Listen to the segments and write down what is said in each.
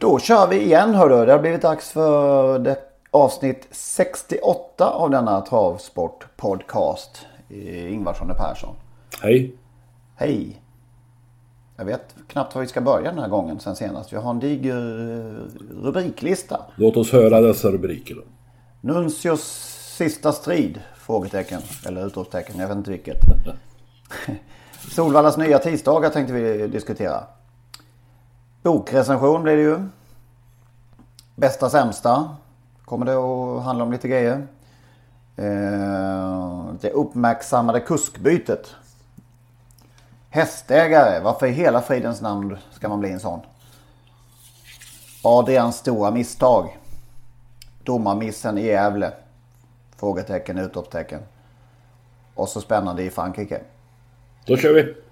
Då kör vi igen hörru. Det har blivit dags för det avsnitt 68 av denna travsport podcast. Ingvarsson och Persson. Hej. Hej. Jag vet knappt var vi ska börja den här gången sen senast. Vi har en diger eh, rubriklista. Låt oss höra dessa rubriker då. Nuncios sista strid? Frågetecken. Eller utropstecken. Jag vet inte vilket. Solvallas nya tisdagar tänkte vi diskutera. Bokrecension blir det ju. Bästa sämsta. Kommer det att handla om lite grejer. Eh, det uppmärksammade kuskbytet. Hästägare. Varför i hela fridens namn ska man bli en sån? Adrians stora misstag. Domarmissen i Gävle. Frågetecken, utropstecken. Och så spännande i Frankrike. Då kör vi.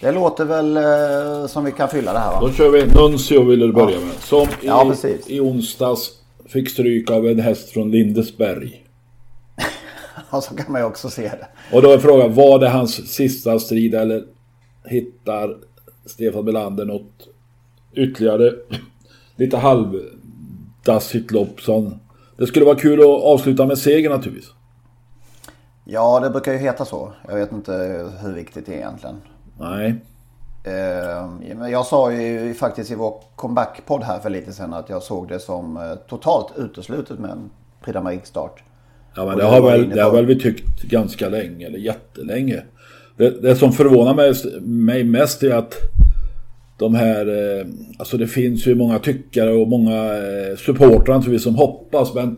Det låter väl eh, som vi kan fylla det här va? Då kör vi. Nuncio vill du börja med. Som i, Ja, i onsdags fick stryk av en häst från Lindesberg. Ja, så kan man ju också se det. Och då är frågan, var det hans sista strid eller hittar Stefan Melander något ytterligare lite halvdassigt lopp? Så det skulle vara kul att avsluta med seger naturligtvis. Ja, det brukar ju heta så. Jag vet inte hur viktigt det är egentligen. Nej, Eh, men jag sa ju faktiskt i vår comeback-podd här för lite sedan att jag såg det som eh, totalt uteslutet med en Prix d'Amérique-start. Ja, men det har, väl, det har väl vi tyckt ganska länge, eller jättelänge. Det, det som förvånar mig, mig mest är att de här, eh, alltså det finns ju många tyckare och många eh, supportrar naturligtvis som hoppas, men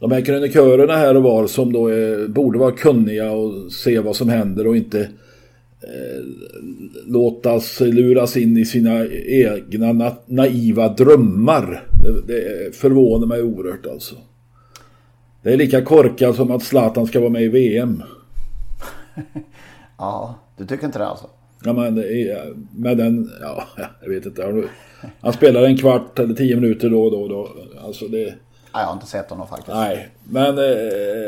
de här krönikörerna här och var som då är, borde vara kunniga och se vad som händer och inte låtas luras in i sina egna na, naiva drömmar. Det, det förvånar mig oerhört alltså. Det är lika korkat som att Zlatan ska vara med i VM. Ja, du tycker inte det alltså? Ja, men är- med den, ja, jag vet inte. Han spelar en kvart eller tio minuter då och då. då. Alltså det, Nej, jag har inte sett honom faktiskt. nej. Men, eh,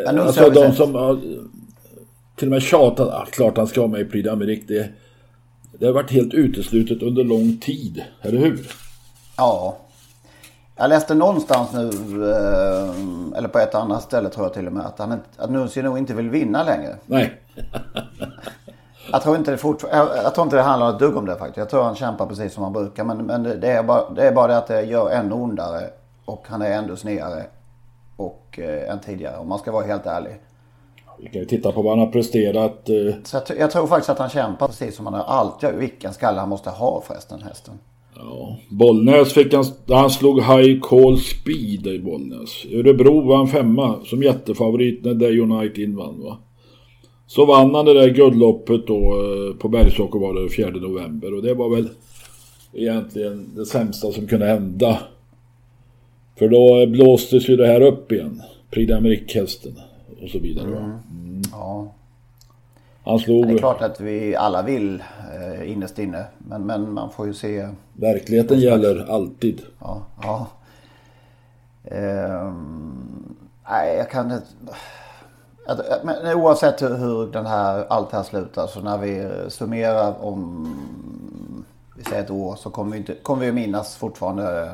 Men alltså de sett. som till och med tjatat, ah, klart han ska vara med i Prix d'Amérique. Det, det har varit helt uteslutet under lång tid, eller hur? Ja. Jag läste någonstans nu, eh, eller på ett annat ställe tror jag till och med, att, han att Nuncio nog inte vill vinna längre. Nej. Jag tror inte det, fortfar- jag, jag tror inte det handlar ett dugg om det faktiskt. Jag tror han kämpar precis som han brukar. Men, men det, det, är bara, det är bara det att det gör ännu ondare. Och han är ändå snedare och, eh, än tidigare. Om man ska vara helt ärlig. Vi kan ju titta på vad han har presterat. Eh, Så jag, jag tror faktiskt att han kämpar precis som han har alltid gjort. Vilken skalle han måste ha förresten hästen. Ja, Bollnäs fick han, han slog High Call Speed i Bollnäs. Örebro var han femma som jättefavorit när Day United vann va. Så vann han det där guldloppet då eh, på Bergsåker var det 4 november och det var väl egentligen det sämsta som kunde hända. För då eh, blåstes ju det här upp igen. Prix d'Amérique-hästen och så vidare va. Ja. Han slog... Det är klart att vi alla vill eh, innerst inne. Men, men man får ju se. Verkligheten gäller alltid. Ja. ja. Ehm, nej, jag kan inte. Att- Men oavsett hur, den här, allt här slutar. Så när vi summerar om vi säger ett år så kommer vi, inte, kommer vi minnas fortfarande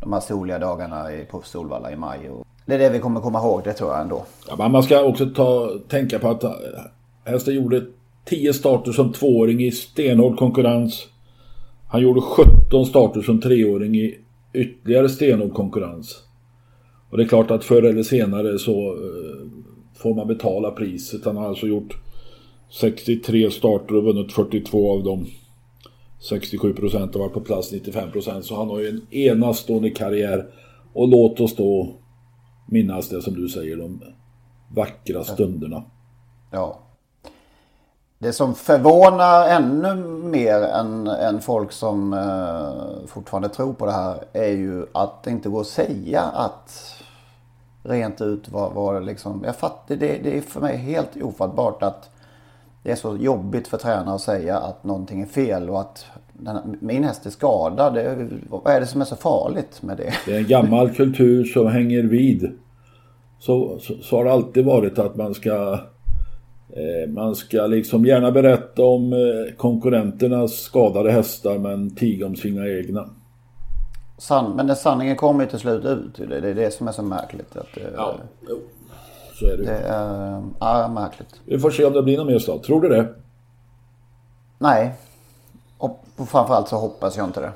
de här soliga dagarna på Solvalla i maj. Och det är det vi kommer komma ihåg, det tror jag ändå. Ja, men man ska också ta, tänka på att eh, hästen gjorde 10 starter som tvååring i stenhård konkurrens. Han gjorde 17 starter som treåring i ytterligare stenhård konkurrens. Och det är klart att förr eller senare så eh, får man betala priset. Han har alltså gjort 63 starter och vunnit 42 av dem. 67 procent har varit på plats 95 procent. Så han har ju en enastående karriär. Och låt oss då minnas det som du säger, de vackra stunderna. Ja. Det som förvånar ännu mer än, än folk som eh, fortfarande tror på det här är ju att det inte går att säga att rent ut vad, vad liksom, jag fattar, det, det är för mig helt ofattbart att det är så jobbigt för tränare att säga att någonting är fel och att den, min häst är skadad. Det, vad är det som är så farligt med det? Det är en gammal kultur som hänger vid. Så, så, så har det alltid varit att man ska eh, man ska liksom gärna berätta om eh, konkurrenternas skadade hästar men tiga om sina egna. San, men den sanningen kommer ju till slut ut. Det är det som är så märkligt. Att, eh, ja, så är det Det är ja, märkligt. Vi får se om det blir något mer slag. Tror du det? Nej. Och framförallt så hoppas jag inte det.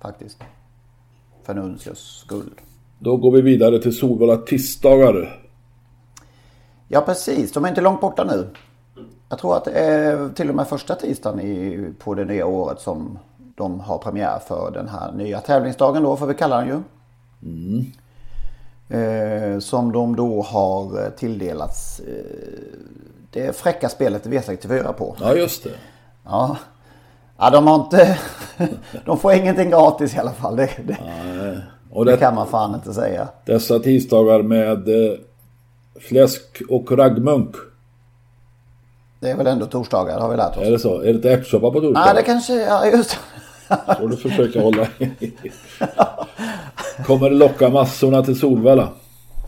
Faktiskt. För Nuncios skull. Då går vi vidare till Solvalla tisdagar. Ja precis, de är inte långt borta nu. Jag tror att det är till och med första tisdagen i, på det nya året som de har premiär för den här nya tävlingsdagen då får vi kalla den ju. Mm. Eh, som de då har tilldelats eh, det fräcka spelet V64 på. Ja just det. Ja. Ja de har inte... de får ingenting gratis i alla fall. Det, det, Och det det, kan man fan inte säga. dessa tisdagar med eh, fläsk och raggmunk. Det är väl ändå torsdagar har vi lärt oss. Är det så? Är det inte ärtsoppa på torsdag? Nej det kanske, ja just får du försöka hålla Kommer det locka massorna till Solvalla?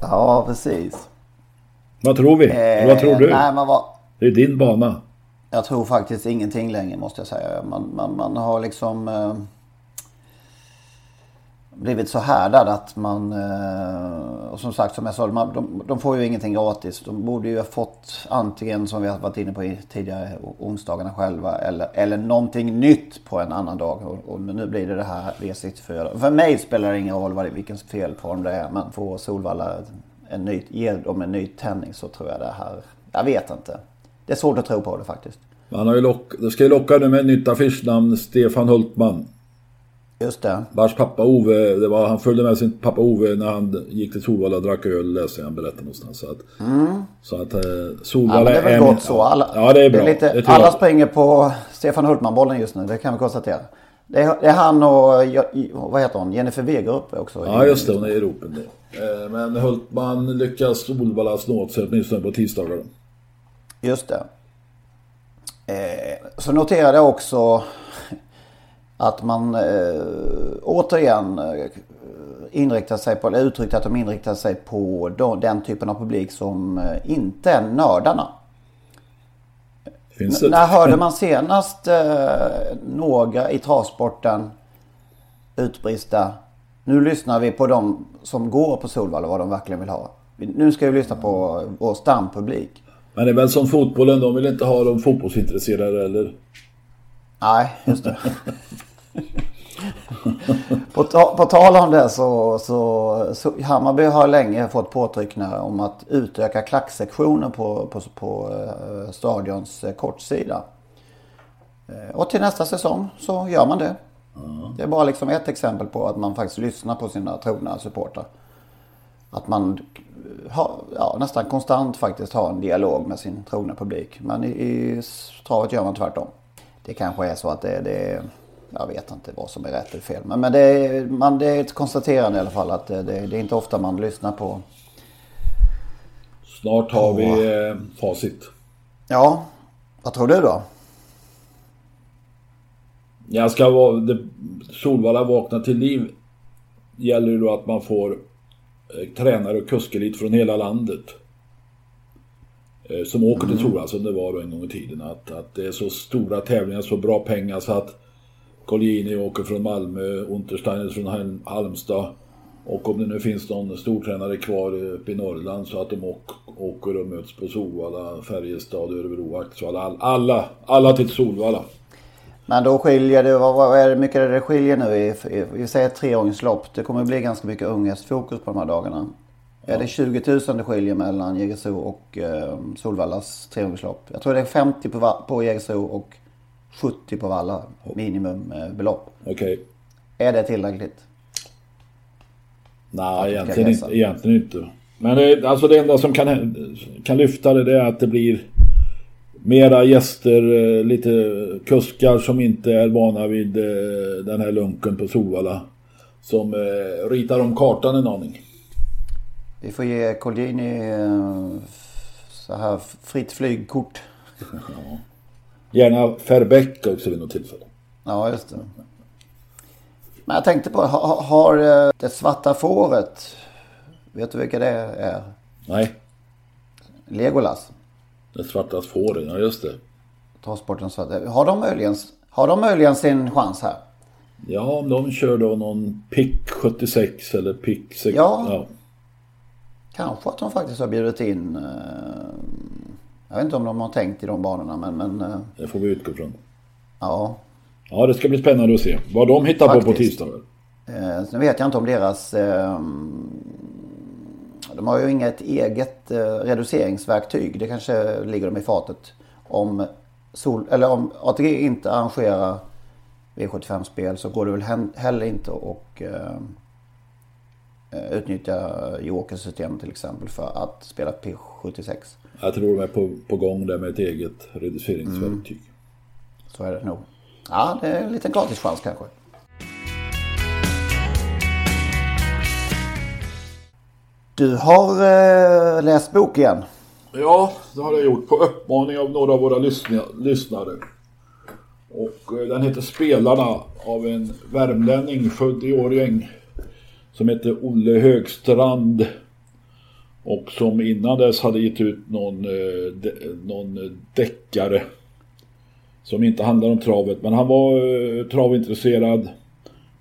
Ja precis. Vad tror vi? Eller vad tror du? Eh, Nej, var, Det är din bana jag tror faktiskt ingenting längre måste jag säga. Man, man, man har liksom eh, blivit så härdad att man... Eh, och som sagt som jag sa, man, de, de får ju ingenting gratis. De borde ju ha fått antingen som vi har varit inne på tidigare onsdagarna själva eller, eller någonting nytt på en annan dag. Och, och nu blir det det här V64. För mig spelar det ingen roll vad det, vilken felform det är. Men får Solvalla en ny, ger dem en ny tändning så tror jag det här... Jag vet inte. Det är svårt att tro på det faktiskt. Man har ju lock... Det ska ju locka nu med ett nytt affischnamn, Stefan Hultman. Just det. Vars pappa Ove, det var, han följde med sin pappa Ove när han gick till Solvalla och drack öl, läste jag han berättade någonstans. Så att, så att eh, Ja, Solvalla men det är väl gott så. Alla, ja, det är bra. lite, det alla jag. springer på Stefan Hultman-bollen just nu, det kan vi konstatera. Det är, det är han och, vad heter hon, Jennifer Wegerup också. Ja, just det. Hon är i ropen. Eh, Men Hultman lyckas Solvalla snå åt sig åtminstone på tisdagar. Just det. Eh, så noterade jag också att man eh, återigen eh, inriktar sig på, eller uttryckt att de inriktar sig på då, den typen av publik som eh, inte är nördarna. N-? När hörde man senast eh, några i travsporten utbrista Nu lyssnar vi på de som går på Solvalla vad de verkligen vill ha. Nu ska vi lyssna på vår stampublik. Men det är väl som fotbollen, de vill inte ha de fotbollsintresserade eller? Nej, just det. på, ta, på tal om det så, så, så Hammarby har länge fått påtryckningar om att utöka klacksektionen på, på, på eh, stadions eh, kortsida. Eh, och till nästa säsong så gör man det. Det är bara liksom ett exempel på att man faktiskt lyssnar på sina trogna supportrar. Att man eh, har, ja, nästan konstant faktiskt har en dialog med sin trogna publik. Men i, i travet gör man tvärtom. Det kanske är så att det, det jag vet inte vad som är rätt eller fel. Men, men det, är, man, det är ett konstaterande i alla fall att det, det, det är inte ofta man lyssnar på. Snart har vi eh, facit. Ja, vad tror du då? Jag ska vara, Solvalla vakna till liv gäller ju då att man får tränare och kuskelit från hela landet. Eh, som åker till Solvalla som det var då en gång i tiden. Att, att det är så stora tävlingar, så bra pengar så att Colgjini åker från Malmö, Untersteiner från Halm- Halmstad. Och om det nu finns någon stortränare kvar uppe i Norrland så att de åk, åker och möts på Solvalla, Färjestad, Örebro, Axevalla. All- Alla, alla till Solvalla. Men då skiljer det, vad, vad är det mycket det skiljer nu i, i vi säger ett treåringslopp. Det kommer bli ganska mycket unghästfokus på de här dagarna. Är det 20 000 det skiljer mellan Jägersro och eh, Solvallas trehundrarslopp? Jag tror det är 50 på, på Jägersro och 70 på Valla. Minimumbelopp. Okej. Är det tillräckligt? Nej, egentligen inte, egentligen inte. Men det, alltså det enda som kan, kan lyfta det, det är att det blir mera gäster, eh, lite kuskar som inte är vana vid eh, den här lunken på Solvalla. Som eh, ritar om kartan en aning. Vi får ge Colgjini så här fritt flygkort. Gärna Ferbeck också vid något tillfälle. Ja, just det. Men jag tänkte på, ha- ha- har eh, det svarta fåret, vet du vilka det är? Nej, Legolas, det svarta fåren, ja just det. travsportens svarta. Har de möjligen, har de möjligen sin chans här? Ja, om de kör då någon pick 76 eller pick 6. Ja. Kanske att de faktiskt har bjudit in, eh, jag vet inte om de har tänkt i de banorna, men, men eh, det får vi utgå från. ja. Ja, det ska bli spännande att se vad de hittar på på Faktiskt. tisdagar. Eh, Sen vet jag inte om deras... Eh, de har ju inget eget eh, reduceringsverktyg. Det kanske ligger dem i fatet. Om, sol, eller om ATG inte arrangerar V75-spel så går det väl heller inte att eh, eh, utnyttja Joker-systemet till exempel för att spela P76. Jag tror de är på, på gång där med ett eget reduceringsverktyg. Så är det nog. Ja, det är en liten gratischans kanske. Du har eh, läst bok igen. Ja, det har jag gjort på uppmaning av några av våra lyssnare. Och eh, den heter Spelarna av en värmlänning född i Årjäng. Som heter Olle Högstrand. Och som innan dess hade gett ut någon, eh, de, någon deckare. Som inte handlar om travet. Men han var eh, travintresserad.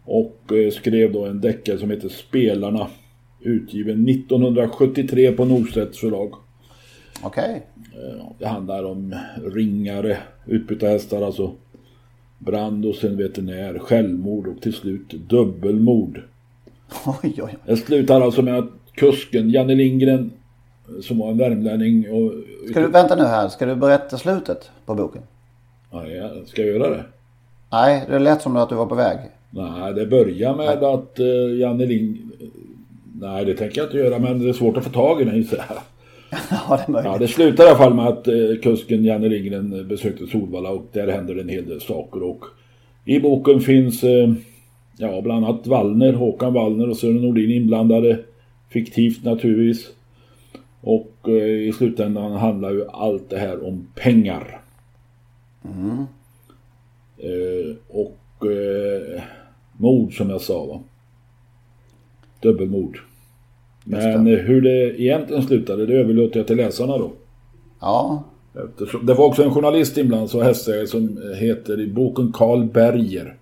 Och eh, skrev då en deckare som heter Spelarna. Utgiven 1973 på Norstedts förlag. Okej. Eh, Det handlar om ringare, utbytta hästar alltså. Brand hos en veterinär, självmord och till slut dubbelmord. Oj, oj. Det slutar alltså med att kusken Janne Lindgren, som var en värmlänning och... Ska du, vänta nu här, ska du berätta slutet på boken? Nej, ska jag göra det? Nej, det lät som att du var på väg. Nej, det börjar med att uh, Janne Lindgren... Nej, det tänker jag inte göra, men det är svårt att få tag i den gissar jag. Ja, det är möjligt. Ja, det slutar i alla fall med att eh, kusken Janne Lindgren eh, besökte Solvalla och där händer en hel del saker. Och I boken finns eh, ja, bland annat Wallner, Håkan Wallner och Sören Nordin inblandade. Fiktivt naturligtvis. Och eh, i slutändan handlar ju allt det här om pengar. Eh, och eh, mord som jag sa va. Dubbelmord. Men hur det egentligen slutade det överlåter jag till läsarna då. Ja, Eftersom, det var också en journalist inblandad, så hästägare som heter i boken Karl Berger.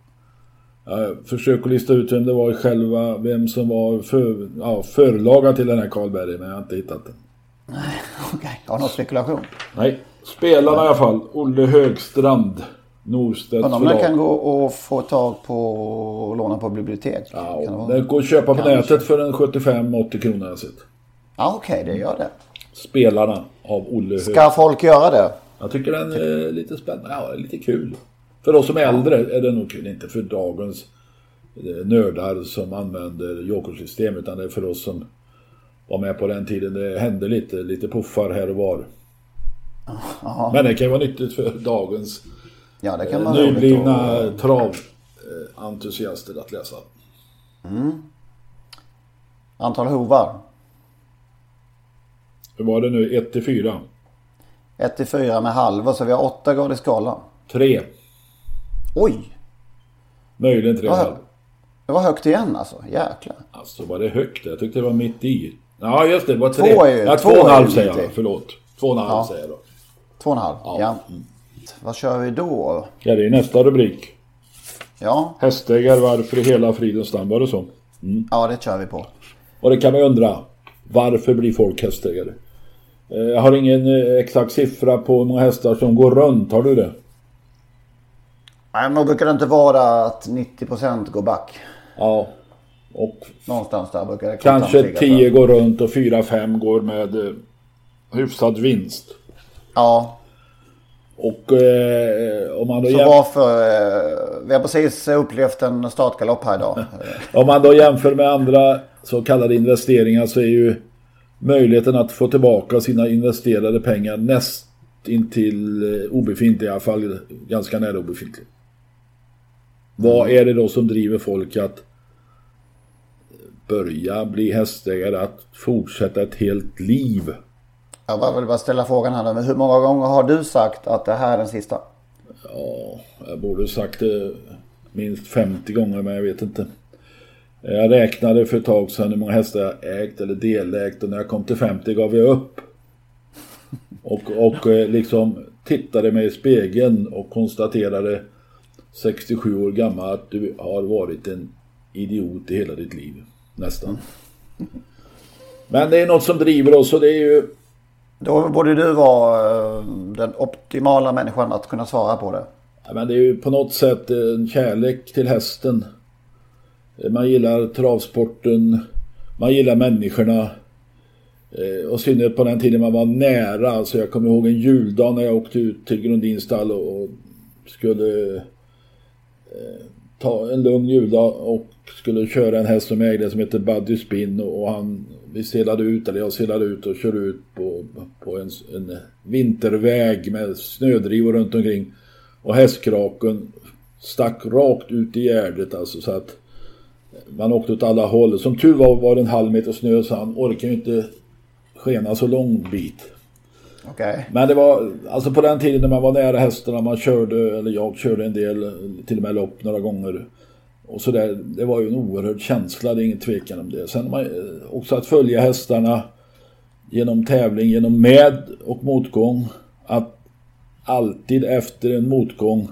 Jag försöker lista ut vem det var i själva, vem som var för, ja, förlaga till den här Karl Berger, men jag har inte hittat den. okej. Har du någon spekulation? Nej, spelarna i alla fall. Olle Högstrand, Norstedts Undrar om den kan gå och få tag på och låna på bibliotek? Ja, kan det den går att köpa på Kanske. nätet för en 75-80 kronor. Ja, okej, det gör det. Spelarna av Olle. Ska folk göra det? Jag tycker den är lite spännande, ja lite kul. För oss som är äldre är det nog kul, inte för dagens eh, nördar som använder jokersystem utan det är för oss som var med på den tiden. Det hände lite, lite puffar här och var. Men det kan ju vara nyttigt för dagens Ja, det kan man nyblivna och- traventusiaster att läsa. Antal hovar? Hur var det nu? 1 till 4? 1 till 4 med halva, så vi har 8 grader i skalan. 3. Oj! Möjligen 3,5. Ja. Det var högt igen alltså. Jäklar. Alltså var det högt? Jag tyckte det var mitt i. Ja just det, det var 3. Två är ju- ja, två 2,5 är ju säger jag. mitt i. Förlåt. 2,5 Ja. säger jag då. 2,5. Ja. Vad kör vi då? Ja, det är nästa rubrik. Ja, Hästägare varför i hela fridens namn var det så. ja det kör vi på. Och det kan man undra. Varför blir folk hästägare? Eh, Jag har ingen eh, exakt siffra på hur många hästar som går runt. Har du det? Nej, men brukar det inte vara att 90% går back? Ja. Och Någonstans där brukar det Kanske tio går runt och fyra, fem går med eh, hyfsad vinst. Ja. Och eh, om man då... Så varför... Eh, vi har precis upplevt en startgalopp här idag. om man då jämför med andra så kallade investeringar så är ju möjligheten att få tillbaka sina investerade pengar näst intill eh, obefintlig, i alla fall ganska nära obefintlig. Vad är det då som driver folk att börja bli hästägare, att fortsätta ett helt liv? Jag vill bara ställa frågan här men hur många gånger har du sagt att det här är den sista? Ja, jag borde sagt det minst 50 gånger men jag vet inte. Jag räknade för ett tag sedan hur många hästar jag ägt eller delägt och när jag kom till 50 gav jag upp. Och, och eh, liksom tittade mig i spegeln och konstaterade 67 år gammal att du har varit en idiot i hela ditt liv. Nästan. Men det är något som driver oss och det är ju... Då borde du vara eh, den optimala människan att kunna svara på det. Ja, men det är ju på något sätt en kärlek till hästen. Man gillar travsporten. Man gillar människorna. Eh, och synnerhet på den tiden man var nära. Alltså jag kommer ihåg en juldag när jag åkte ut till Grundinstall och skulle eh, ta en lugn juldag och skulle köra en häst som jag ägde som heter Buddy Spin och han, vi selade ut, eller jag selade ut och körde ut på, på en, en vinterväg med snödrivor runt omkring och hästkraken stack rakt ut i gärdet alltså så att man åkte åt alla håll. Som tur var var det en halv meter snö så han orkade ju inte skena så lång bit. Okay. Men det var alltså på den tiden när man var nära hästarna, man körde, eller jag körde en del, till och med lopp några gånger. Och så där, det var ju en oerhörd känsla, det är ingen tvekan om det. Sen man, eh, också att följa hästarna genom tävling, genom med och motgång. Att alltid efter en motgång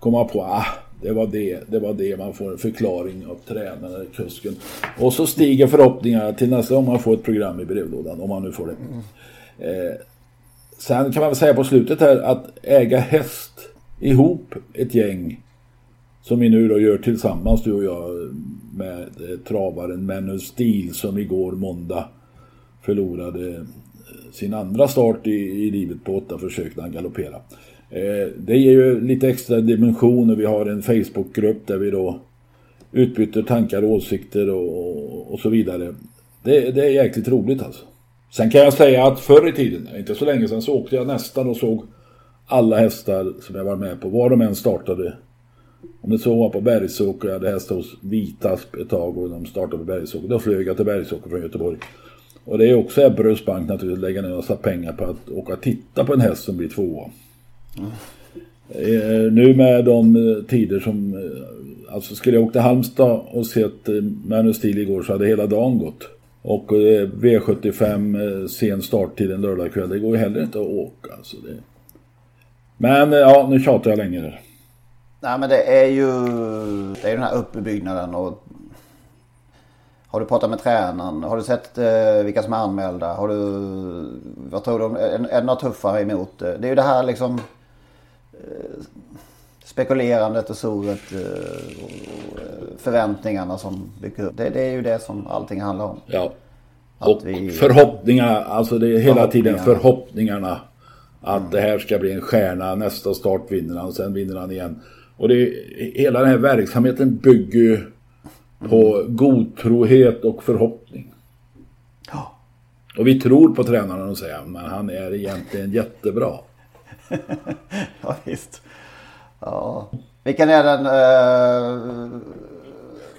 komma på, ah, det var det, det var det man får en förklaring av tränaren eller kusken. Och så stiger förhoppningarna till nästa gång man får ett program i brevlådan, om man nu får det. Mm. Eh, sen kan man väl säga på slutet här att äga häst ihop ett gäng som vi nu då gör tillsammans du och jag med eh, travaren Manuel Steel som igår måndag förlorade eh, sin andra start i, i livet på åtta försök när han galopperade. Eh, det ger ju lite extra dimensioner. Vi har en Facebookgrupp där vi då utbyter tankar och åsikter och, och så vidare. Det, det, är jäkligt roligt alltså. Sen kan jag säga att förr i tiden, inte så länge sedan, så åkte jag nästan och såg alla hästar som jag var med på, var de än startade. Om det så var på Bergsåker, jag hade hästar hos Vitasp ett tag och de startade på Bergsåker. Då flög jag till Bergsåker från Göteborg. Och det är också Ebberöds bank naturligtvis att lägga ner massa pengar på att åka och titta på en häst som blir tvåa. Mm. Nu med de eh, tider som... Eh, alltså skulle jag åka till Halmstad och sett eh, Manu Stil igår så hade hela dagen gått. Och V75 sen starttid en lördagkväll, det går ju heller inte att åka. Alltså det... Men ja, nu tjatar jag längre. Nej men det är ju det är den här uppbyggnaden och har du pratat med tränaren? Har du sett eh, vilka som är anmälda? Har du, vad tror du är, är det något tuffare emot? Det är ju det här liksom eh, spekulerandet och surret eh, och eh, förväntningarna som bygger upp. Det, det, är ju det som allting handlar om. Ja. och vi, förhoppningar, alltså det är hela tiden förhoppningarna. Att mm. det här ska bli en stjärna, nästa start vinner han, sen vinner han igen. Och det, hela den här verksamheten bygger ju på godtrohet och förhoppning. Ja. Och vi tror på tränaren och säger men han är egentligen jättebra. ja visst. Ja. Vilken är den, eh,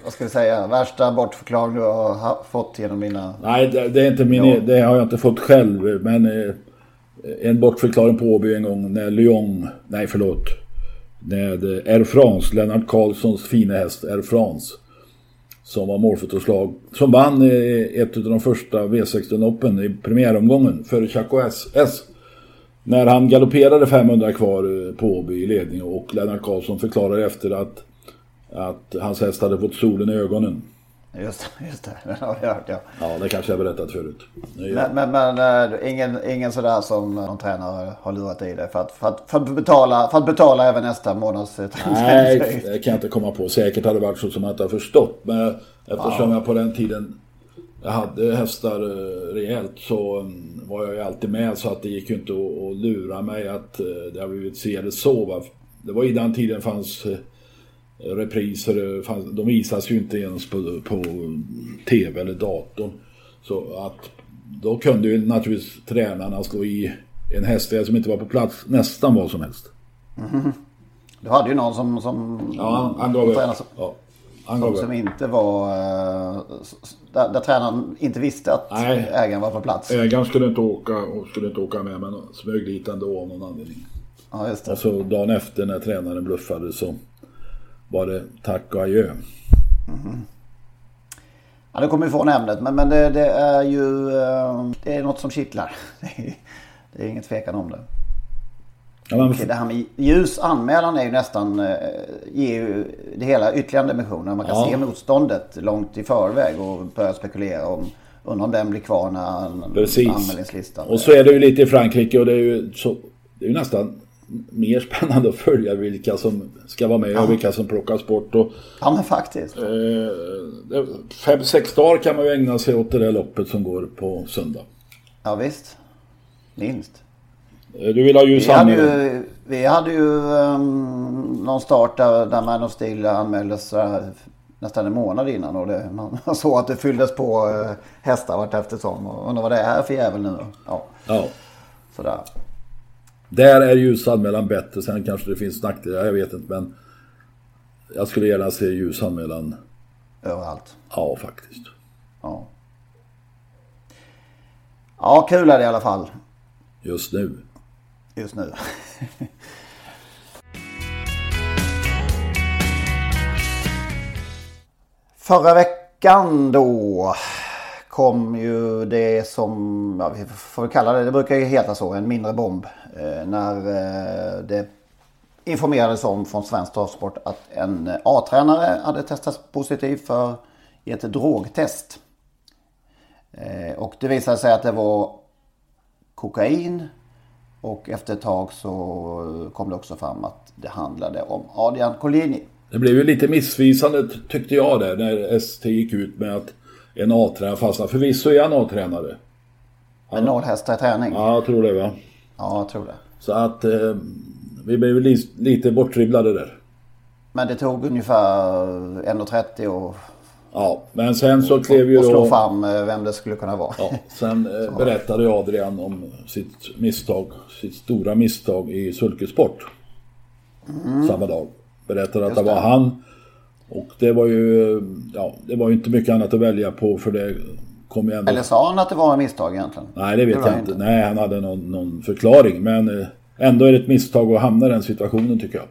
vad ska vi säga, värsta bortförklaring du har fått genom dina... Nej, det, det är inte min, ja. det har jag inte fått själv. Men eh, en bortförklaring på Åby en gång när Lyon, nej förlåt, med eh, Air France, Lennart Karlssons fina häst Air France som var målfotoslag. Som vann eh, ett av de första V16-loppen i premiäromgången före Chaco S. S. När han galopperade 500 kvar eh, på Åby i ledning och Lennart Karlsson förklarade efter att, att hans häst hade fått solen i ögonen. Just, just det, det har vi hört ja. Ja, det kanske jag berättat förut. Men, men, men äh, ingen, ingen sådär som någon tränare har lurat i dig för att, för att, för att, betala, för att betala även nästa månads eh, Nej, det kan jag inte komma på. Säkert hade det varit så som jag inte har förstått. Men eftersom ja. jag på den tiden jag hade hästar eh, rejält så mm, var jag ju alltid med så att det gick ju inte att, att lura mig att det har blivit se eller så. Det var i den tiden fanns repriser, de visas ju inte ens på, på tv eller datorn. Så att då kunde ju naturligtvis tränarna slå i en häst som inte var på plats nästan vad som helst. Mm. Du hade ju någon som, som ja, han gav, tränare, som, ja, han gav som, som inte var... Eh, där, där tränaren inte visste att Nej, ägaren var på plats. Ägaren skulle inte åka och skulle inte åka med men smög dit ändå av någon anledning. Ja, just det. Och så dagen efter när tränaren bluffade så var det tack och adjö. Mm. Ja, det kommer ifrån ämnet. Men, men det, det, är ju eh, det är något som kittlar. Det är, inget tvekan om det. Ja, men... Det här med ljus anmälan är ju nästan, eh, ger ju det hela ytterligare dimensioner. Man kan ja. se motståndet långt i förväg och börja spekulera om Undrar om den blir kvar när Precis. anmälningslistan. Och så är det ju lite i Frankrike och det är ju, så, det är ju nästan mer spännande att följa vilka som ska vara med ja. och vilka som plockas bort. Och, ja men faktiskt. Eh, fem, sex dagar kan man ju ägna sig åt det där loppet som går på söndag. Ja visst. Minst. Eh, du vill ha ljus vi hade ju, vi hade ju um, någon start där, där Man of Steel anmäldes uh, nästan en månad innan. Och det, man såg att det fylldes på uh, hästar vart eftersom. Och undrar vad det är här för jävel nu Ja. ja. Sådär. Där är ljusanmälan bättre. Sen kanske det finns nackdelar, jag vet inte. Men jag skulle gärna se ljusanmälan. Överallt? Ja, faktiskt. Ja. Ja, kul är det i alla fall. Just nu. Just nu. Förra veckan då kom ju det som, ja, vi får kalla det, det brukar ju heta så, en mindre bomb. Eh, när eh, det informerades om från Svensk Travsport att en A-tränare hade testats positiv för ett drogtest. Eh, och det visade sig att det var kokain. Och efter ett tag så kom det också fram att det handlade om Adrian Collini. Det blev ju lite missvisande tyckte jag där när ST gick ut med att en A-tränare fastnade. Förvisso är han A-tränare. Med noll hästar i träning? Ja, jag tror det va. Ja, jag tror det. Så att eh, vi blev li lite bortdribblade där. Men det tog ungefär 1.30 och... Ja, men sen så klev ju då... Och slå fram eh, vem det skulle kunna vara. Ja, sen eh, berättade Adrian om sitt misstag, sitt stora misstag i sulkesport. Mm. Samma dag. Berättade att det var han och det var ju, ja, det var ju inte mycket annat att välja på för det kom ju ändå... Eller sa han att det var ett misstag egentligen? Nej, det vet det jag inte. inte. Nej, han hade någon, någon förklaring. Men eh, ändå är det ett misstag att hamna i den situationen tycker jag.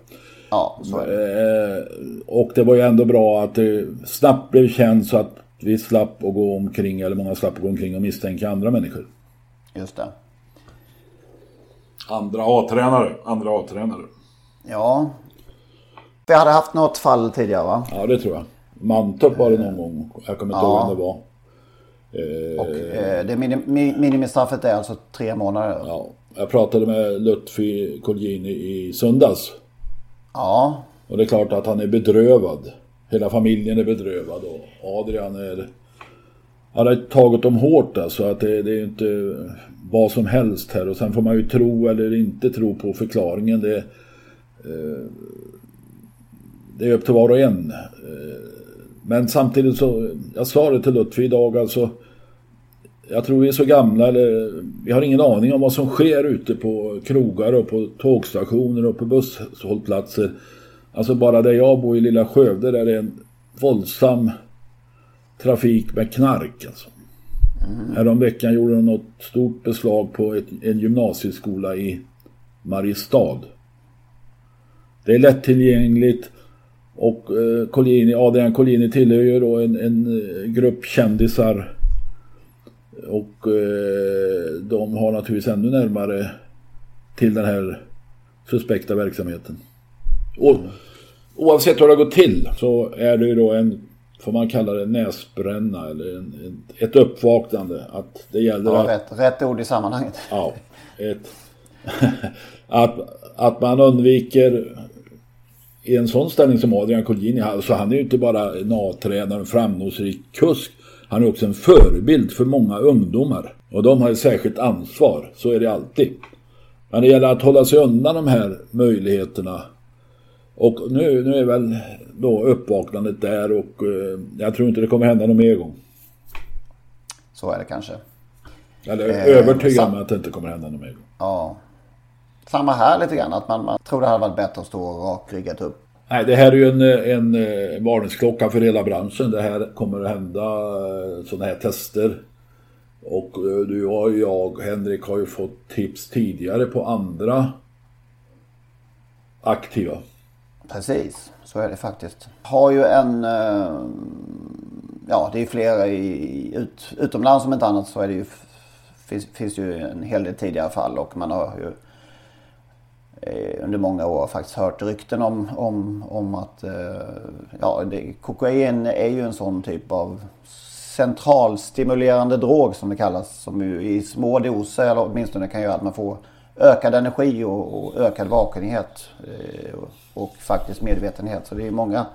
Ja, så är det. Eh, och det var ju ändå bra att det snabbt blev känt så att vi slapp att gå omkring, eller många slapp att gå omkring och misstänka andra människor. Just det. Andra A-tränare, andra A-tränare. Ja, vi hade haft något fall tidigare va? Ja det tror jag. Mantorp var det någon gång. Jag kommer inte ihåg vem det var. Och eh, det minim minimistraffet är alltså tre månader? Ja. Jag pratade med Lutfi Colgjini i söndags. Ja. Och det är klart att han är bedrövad. Hela familjen är bedrövad och Adrian är... Han har tagit dem hårt alltså. Att det, det är inte vad som helst här. Och sen får man ju tro eller inte tro på förklaringen. Det, eh, det är upp till var och en. Men samtidigt så, jag sa det till Lutfi idag alltså. Jag tror vi är så gamla, eller vi har ingen aning om vad som sker ute på krogar och på tågstationer och på busshållplatser. Alltså bara där jag bor i lilla Skövde där det är en våldsam trafik med knark alltså. Mm. Häromveckan gjorde de något stort beslag på ett, en gymnasieskola i Mariestad. Det är lättillgängligt och eh, Collini, Adrian Collini tillhör ju då en, en eh, grupp kändisar. Och eh, de har naturligtvis ännu närmare till den här suspekta verksamheten. Och, oavsett hur det har gått till så är det ju då en får man kalla det näsbränna eller en, en, ett uppvaknande. Att det gäller ja, att... Rätt, rätt ord i sammanhanget. Ja, ett, att, att man undviker i en sån ställning som Adrian Colgjini, alltså han är ju inte bara en A-tränare, en framgångsrik kusk. Han är också en förebild för många ungdomar. Och de har ett särskilt ansvar, så är det alltid. Men det gäller att hålla sig undan de här möjligheterna. Och nu, nu är väl då uppvaknandet där och eh, jag tror inte det kommer hända någon mer gång. Så är det kanske. Eller eh, övertygad om att det inte kommer hända någon mer gång. Ja. Samma här lite grann, att man, man tror det hade varit bättre att stå rakryggat upp. Nej, det här är ju en, en, en varningsklocka för hela branschen. Det här kommer att hända eh, sådana här tester. Och eh, du och jag, Henrik, har ju fått tips tidigare på andra aktiva. Precis, så är det faktiskt. Har ju en... Eh, ja, det är flera i, ut, utomlands om inte annat så är det ju... Finns, finns ju en hel del tidigare fall och man har ju eh, under många år faktiskt hört rykten om, om, om att ja, det, kokain är ju en sån typ av centralstimulerande drog som det kallas. Som ju i små doser eller åtminstone kan göra att man får ökad energi och, och ökad vakenhet. Eh, och, och, faktiskt medvetenhet. Så det är många,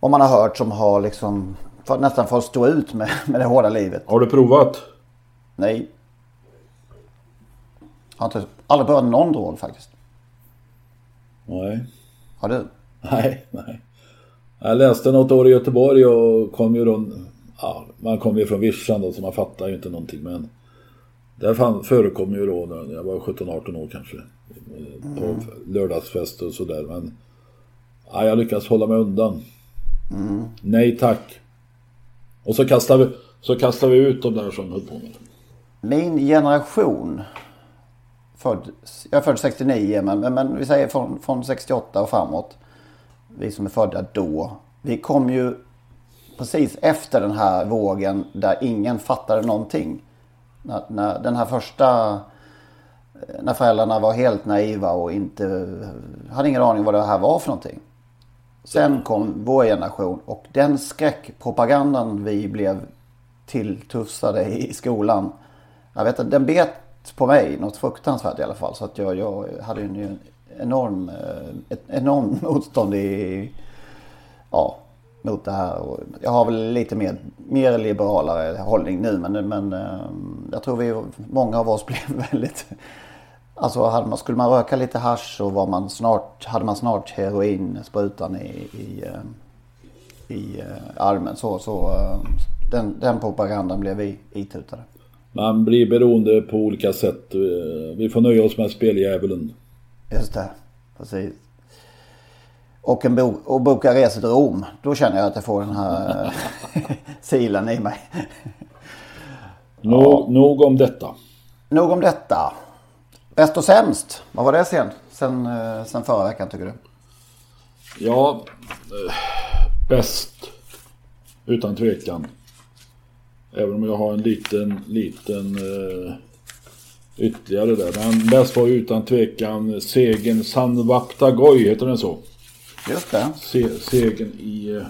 om man har hört, som har liksom för, nästan fått stå ut med, med det hårda livet. Har du provat? Nej. Jag har inte, aldrig provat någon drog faktiskt. Nej. Har du? Nej, nej. Jag läste något år i Göteborg och kom ju då ja, man kom ju från vischan då så man fattar ju inte någonting men det fann, förekom ju då när jag var 17-18 år kanske. På mm. lördagsfest och sådär men ja, jag lyckades hålla mig undan. Mm. Nej tack. Och så kastade, vi, så kastade vi ut de där som höll på med. Min generation född, jag är född 69 men, men, men vi säger från, från 68 och framåt. Vi som är födda då. Vi kom ju precis efter den här vågen där ingen fattade någonting. När, när den här första, när föräldrarna var helt naiva och inte hade ingen aning vad det här var för någonting. Sen kom vår generation och den skräckpropagandan vi blev tilltufsade i skolan. Jag vet att den bet på mig något fruktansvärt i alla fall. Så att jag, jag hade en enorm, eh, ett enormt motstånd i, ja, mot det här. Och jag har väl lite mer, mer liberalare hållning nu men, men eh, jag tror vi, många av oss blev väldigt... Alltså hade man, skulle man röka lite hash så var man snart, hade man snart heroinsprutan i, i, eh, i armen. Så, så den, den propagandan blev vi itutade. Man blir beroende på olika sätt. Vi får nöja oss med speldjävulen. Just det, precis och, en bo och boka resor till Rom. Då känner jag att jag får den här eh, silen i mig. Nog, ja. nog om detta. Nog om detta. Bäst och sämst. Vad var det sen? Sen, eh, sen förra veckan tycker du? Ja, eh, bäst. Utan tvekan. Även om jag har en liten, liten uh, ytterligare där. Men bäst var utan tvekan segern San Vaptagoi, heter den så? Just det. Se, segern i uh,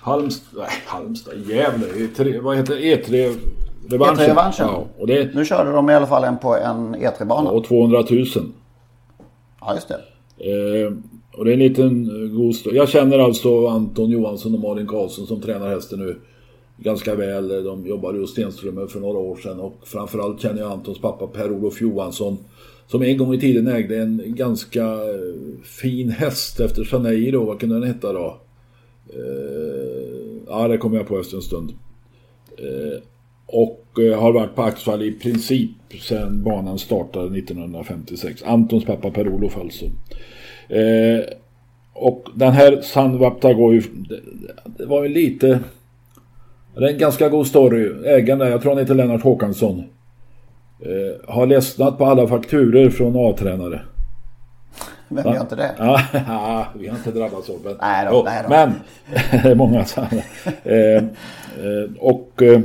Halmstad, nej Halmstad, Gävle, E3, vad heter det? E3 revanschen. E3-revanschen. Ja, och det, nu körde de i alla fall en på en E3-bana. Ja, och 200 000. Ja, just det. Eh, och det är en liten eh, god. Jag känner alltså Anton Johansson och Malin Karlsson som tränar hästen nu ganska väl. De jobbade hos Stenströmer för några år sedan och framförallt känner jag Antons pappa Per-Olof Johansson som en gång i tiden ägde en ganska eh, fin häst efter Janeiro. Vad kunde den heta då? Eh, ja, det kommer jag på efter en stund. Eh, och eh, har varit på Axvall i princip sedan banan startade 1956. Antons pappa Per-Olof alltså. Eh, och den här San Vaptagoy, det, det var ju lite... Det är en ganska god story. Ägaren där, jag tror han heter Lennart Håkansson. Eh, har ledsnat på alla fakturer från A-tränare. Vem gör inte det? Ja, vi har inte drabbats av det. Nej då, nej då. Men, det är många sådana. Eh, eh, och eh,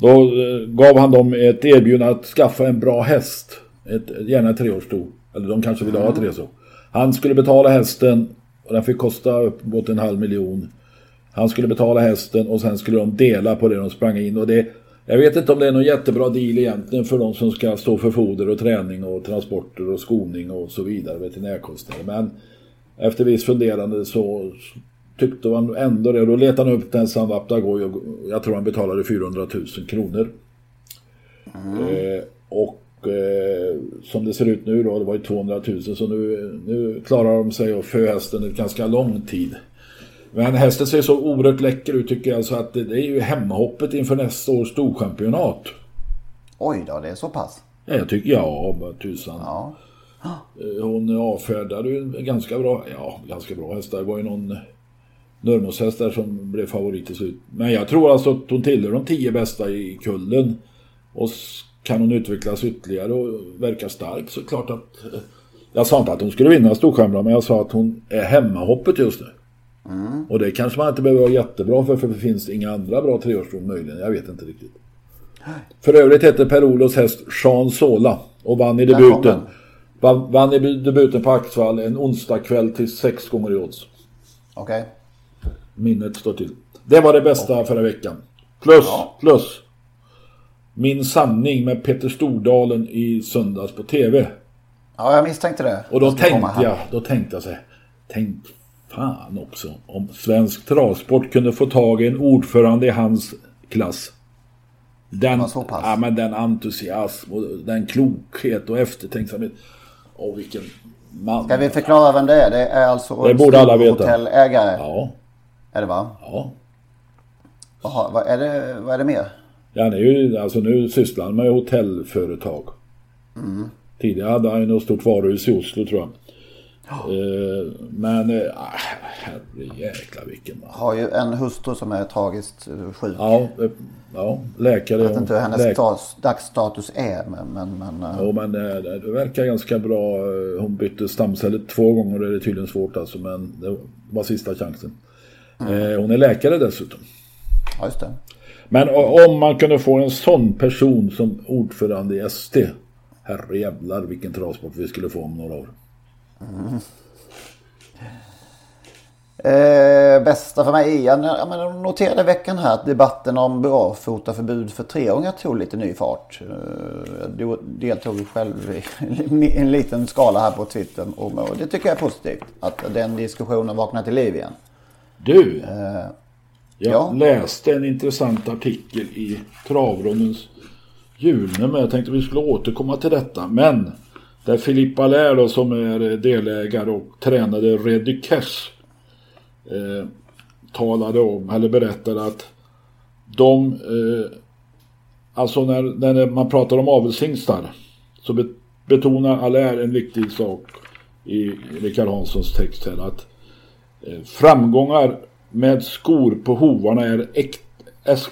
då eh, gav han dem ett erbjudande att skaffa en bra häst. Ett, gärna ett treårssto. Eller de kanske ville ha tre så. Han skulle betala hästen och den fick kosta upp mot en halv miljon. Han skulle betala hästen och sen skulle de dela på det de sprang in. Och det, jag vet inte om det är någon jättebra deal egentligen för de som ska stå för foder och träning och transporter och skoning och så vidare, veterinärkostnader. Men efter viss funderande så tyckte han ändå det. Då letade han upp den Sandapta och jag tror han betalade 400 000 kronor. Mm. Eh, och eh, som det ser ut nu då, det var ju 200 000 så nu, nu klarar de sig och fö hästen en ganska lång tid. Men hästen ser så oerhört läcker ut tycker jag så att det, är ju hemmahoppet inför nästa års storchampionat. Oj då, det är så pass? Ja, jag tycker ja, tusan. Ja. Eh, hon avfärdade ju ganska bra, ja ganska bra häst. Det var ju någon Nurmos där som blev favorit till slut. Men jag tror alltså att hon tillhör de tio bästa i kullen. Och kan hon utvecklas ytterligare och verka stark så klart att... Eh, jag sa inte att hon skulle vinna Storstjärnan men jag sa att hon är hemmahoppet just nu. Mm. Och det kanske man inte behöver vara jättebra för för det finns inga andra bra treårsston möjligen. Jag vet inte riktigt. För övrigt heter Per-Olofs häst Jean Sola och vann i debuten. Vann, vann i debuten på Axvall en onsdagkväll till sex gånger i odds. Okej. Okay. Minnet står till. Det var det bästa okay. förra veckan. Plus, ja. plus. Min sanning med Peter Stordalen i söndags på tv. Ja, jag misstänkte det. Och då tänkte jag, då tänkte jag så här. Tänk fan också om svensk travsport kunde få tag i en ordförande i hans klass. Den, ja, men den entusiasm och den klokhet och eftertänksamhet. Och vilken man. Ska vi förklara vem det är? Det är alltså det borde alla veta. hotellägare. Ja. Är det va? Ja. Jaha, vad är det, vad är det mer? Ja, han är ju, alltså nu sysslar han med hotellföretag. Mm. Tidigare hade han ju något stort varuhus i Oslo tror jag. Uh, men, uh, herrejäklar vilken man. Har ju en hustru som är tragiskt eh, sjuk. Ja, ja läkare. Jag vet inte hur hennes läk dagsstatus är. Men, men, men, uh... Jo, men det, det, verkar ganska bra. Hon bytte stamceller två gånger. Det är tydligen svårt alltså. Men det var sista chansen. Mm. hon är läkare dessutom. Ja, just det. Men om man kunde få en sån person som ordförande i ST. Herrejävlar vilken travsport vi skulle få om några år. Mm. Eh, bästa för mig är, jag, jag noterade veckan här att debatten om barfotaförbud för treåringar tog lite ny fart. Eh, jag deltog själv i en liten skala här på Twitter och det tycker jag är positivt. Att den diskussionen vaknar till liv igen. Du, eh, jag ja. läste en intressant artikel i Travrundens julnummer. Jag tänkte vi skulle återkomma till detta. Men där Filippa Lär då, som är eh, delägare och tränade Reddy Cash eh, talade om, eller berättade att de, eh, alltså när, när man pratar om avelshingstar så betonar Allaire en viktig sak i Rickard Hanssons text här att eh, framgångar med skor på hovarna är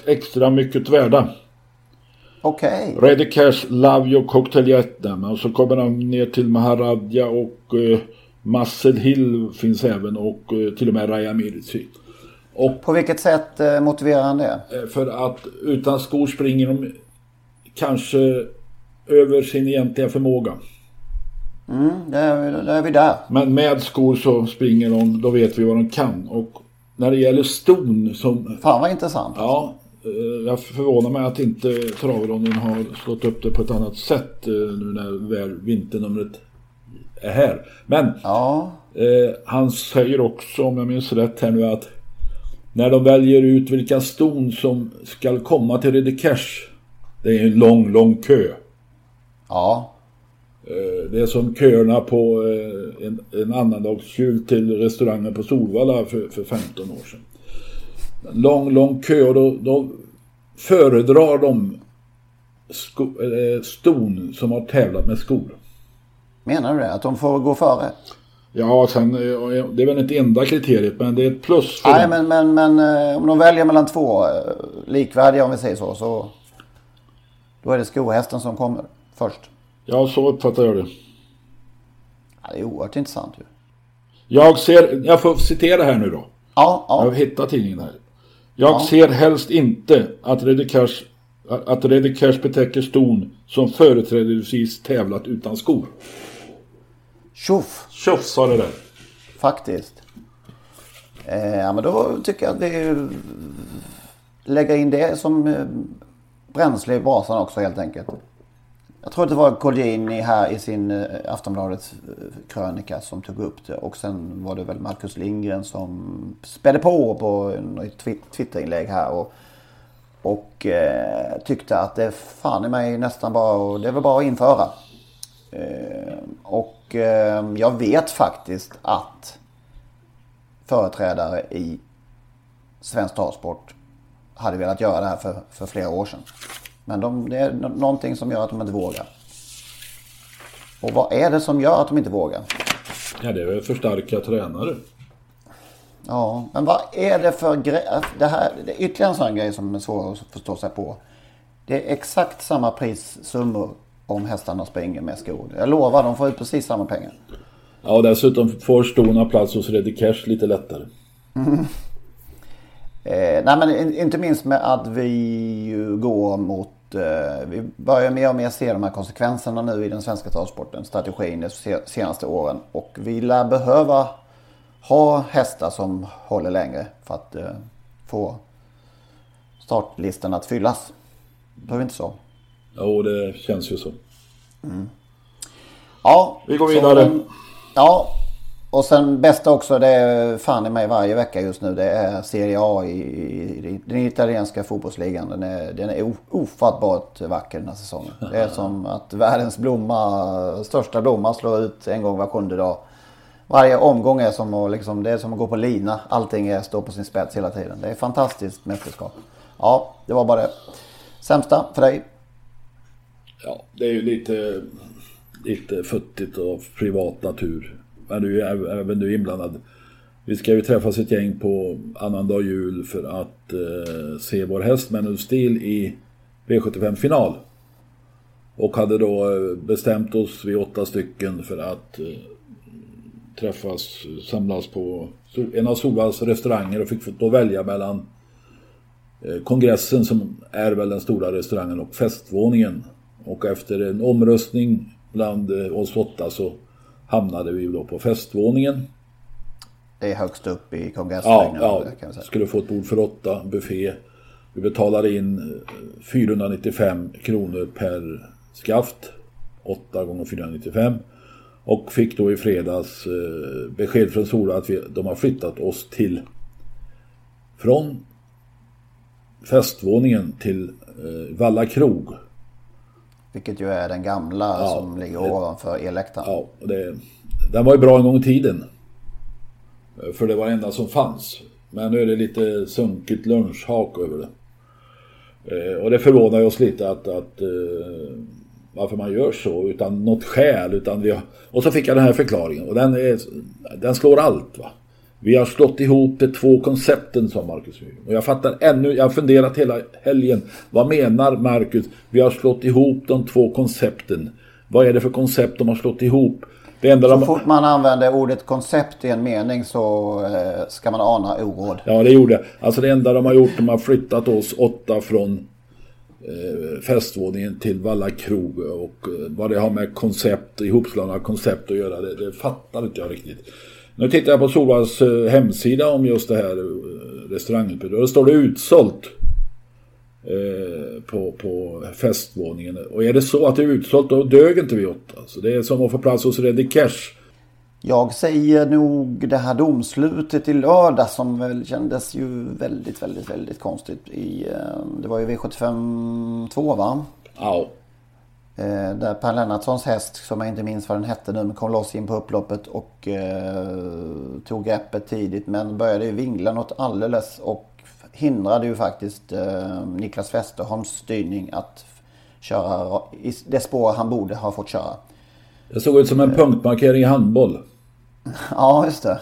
extra mycket värda. Okej. Okay. Ready Cash, Love Your Cocktail Vietnam. Och så kommer han ner till Maharadja och uh, Muscle Hill finns även och uh, till och med Raya Mirzi. Och, På vilket sätt uh, motiverar han det? För att utan skor springer de kanske över sin egentliga förmåga. Mm, då är, då är vi där. Men med skor så springer de, då vet vi vad de kan. Och när det gäller ston som... Fan vad intressant. Ja, Eh, jag förvånar mig att inte travronden har slått upp det på ett annat sätt eh, nu när väl vinternumret är här. Men ja. eh, han säger också, om jag minns rätt här nu, att när de väljer ut vilka ston som ska komma till Reddy Cash. Det är en lång, lång kö. Ja. Eh, det är som köerna på en, en annandagsjul till restaurangen på Solvalla för, för 15 år sedan lång, lång kö och då, då föredrar de sko, äh, ston som har tävlat med skor. Menar du det? Att de får gå före? Ja, sen, eh, det är väl inte enda kriteriet men det är ett plus för Nej, dem. men, men, men eh, om de väljer mellan två likvärdiga om vi säger så, så då är det skohästen som kommer först. Ja, så uppfattar jag det. Ja, det är oerhört intressant ju. Jag ser, jag får citera här nu då. Ja, ja. Jag hittar tidningen här. Jag ja. ser helst inte att Cash, att Cash betäcker ston som företrädesvis tävlat utan skor. Tjoff! Tjoff sa det där. Faktiskt. Eh, ja, men då tycker jag att vi lägger in det som eh, bränsle i brasan också helt enkelt. Jag tror att det var Colgjini här i sin eh, Aftonbladets krönika som tog upp det. Och sen var det väl Marcus Lindgren som spädde på på ett Twitterinlägg här. Och, och eh, tyckte att det fan i mig nästan bara, det är väl bara att införa. Eh, och eh, jag vet faktiskt att företrädare i svensk travsport hade velat göra det här för, för flera år sedan. Men de, det är någonting som gör att de inte vågar. Och vad är det som gör att de inte vågar? Ja, det är väl för starka tränare. Ja, men vad är det för grej? Det här det är ytterligare en sån grej som är svår att förstå sig på. Det är exakt samma prissummor om hästarna springer med skor. Jag lovar, de får ut precis samma pengar. Ja, och dessutom får stona plats hos Reddy Cash lite lättare. Mm. Eh, nej men inte minst med att vi går mot vi börjar mer och mer se de här konsekvenserna nu i den svenska travsporten, strategin de senaste åren. Och vi lär behöva ha hästar som håller längre för att eh, få startlistan att fyllas. Behöver inte så? Jo, det känns ju så. Mm. Ja, vi går vidare. Så, ja, och sen bästa också, det är fan i mig varje vecka just nu. Det är Serie A i, i den italienska fotbollsligan. Den är, den är ofattbart vacker den här säsongen. Det är som att världens blomma, största blomma slår ut en gång var sjunde dag. Varje omgång är som att, liksom, det är som att gå på lina. Allting är, står på sin spets hela tiden. Det är fantastiskt mästerskap. Ja, det var bara det. Sämsta för dig? Ja, det är ju lite, lite futtigt och privat natur men du är även du inblandad. Vi ska ju träffas ett gäng på annandag jul för att eh, se vår häst Menu Steel i V75-final. Och hade då eh, bestämt oss, vi åtta stycken, för att eh, träffas, samlas på en av Solvalls restauranger och fick då välja mellan eh, kongressen som är väl den stora restaurangen och festvåningen. Och efter en omröstning bland eh, oss åtta så hamnade vi då på festvåningen. Det är högst upp i kongressbyggnaden. Ja, ja. skulle få ett bord för åtta, buffé. Vi betalade in 495 eh, kronor per skaft. 8 gånger 495. Och fick då i fredags eh, besked från Sola att vi, de har flyttat oss till från festvåningen till eh, Valla krog vilket ju är den gamla ja, som ligger det, ovanför elläktaren. Ja, det, den var ju bra en gång i tiden. För det var det enda som fanns. Men nu är det lite sunkigt lunchhak över det. Eh, och det förvånar oss lite att, att eh, varför man gör så utan något skäl. Utan vi har, och så fick jag den här förklaringen och den, är, den slår allt. va. Vi har slått ihop de två koncepten, sa Marcus. Och jag fattar ännu, jag har funderat hela helgen. Vad menar Marcus? Vi har slått ihop de två koncepten. Vad är det för koncept de har slått ihop? Det enda så de... fort man använder ordet koncept i en mening så eh, ska man ana oråd. Ja, det gjorde jag. Alltså det enda de har gjort, de har flyttat oss åtta från eh, festvåningen till Valla krog. Och eh, vad det har med koncept, ihopslagna koncept att göra, det, det fattar inte jag riktigt. Nu tittar jag på Solvalls eh, hemsida om just det här eh, restaurangutbudet. Då står det utsålt eh, på, på festvåningen. Och är det så att det är utsålt då dög inte vi åtta. Så det är som att få plats hos Reddy Cash. Jag säger nog det här domslutet i lördag som väl kändes ju väldigt, väldigt, väldigt konstigt. I, det var ju V75 2 va? Ja. Eh, där Per Lennartssons häst, som jag inte minns vad den hette nu, kom loss in på upploppet och eh, tog greppet tidigt. Men började ju vingla något alldeles och hindrade ju faktiskt eh, Niklas Westerholms styrning att köra i det spår han borde ha fått köra. Det såg ut som en punktmarkering i handboll. ja, just det.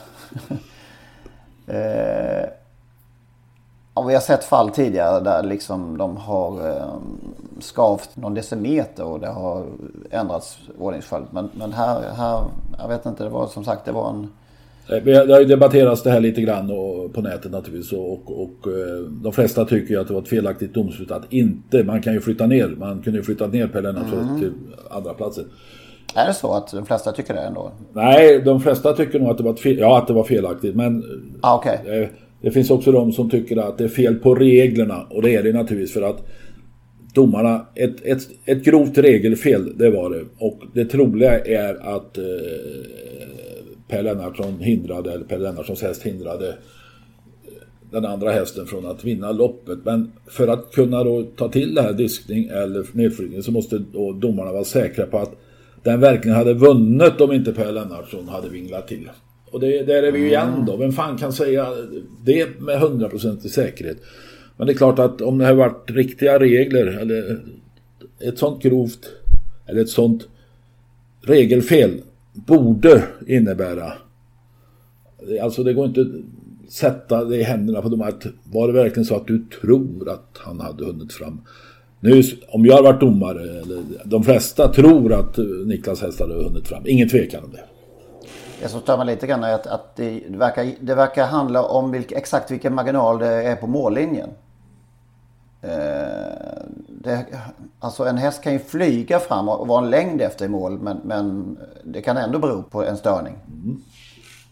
Ja, vi har sett fall tidigare där liksom de har eh, skavt någon decimeter och det har ändrats ordningsföljd. Men, men här, här, jag vet inte, det var som sagt det var en... Det har ju debatterats det här lite grann och, på nätet naturligtvis och, och, och eh, de flesta tycker ju att det var ett felaktigt domslut att inte, man kan ju flytta ner, man kunde ju flytta ner Pelle mm. till andra platser. Är det så att de flesta tycker det ändå? Nej, de flesta tycker nog att det var, fel, ja, att det var felaktigt. Men ah, okay. eh, det finns också de som tycker att det är fel på reglerna. Och det är det naturligtvis för att domarna, ett, ett, ett grovt regelfel, det var det. Och det troliga är att eh, Per Lennartsson hindrade, eller Per Lennartssons häst hindrade eh, den andra hästen från att vinna loppet. Men för att kunna då ta till det här diskning eller nedflygning så måste då domarna vara säkra på att den verkligen hade vunnit om inte Per Lennartsson hade vinglat till. Och det, där är vi ju igen då. Vem fan kan säga det med hundraprocentig säkerhet? Men det är klart att om det har varit riktiga regler eller ett sånt grovt eller ett sånt regelfel borde innebära Alltså det går inte sätta det i händerna på dem att var det verkligen så att du tror att han hade hunnit fram. Nu, om jag har varit domare, eller de flesta tror att Niklas häst hade hunnit fram. Ingen tvekan om det. Det som stör mig lite grann är att, att det, verkar, det verkar handla om vilk, exakt vilken marginal det är på mållinjen. Eh, det, alltså en häst kan ju flyga fram och vara en längd efter i mål men, men det kan ändå bero på en störning. Mm.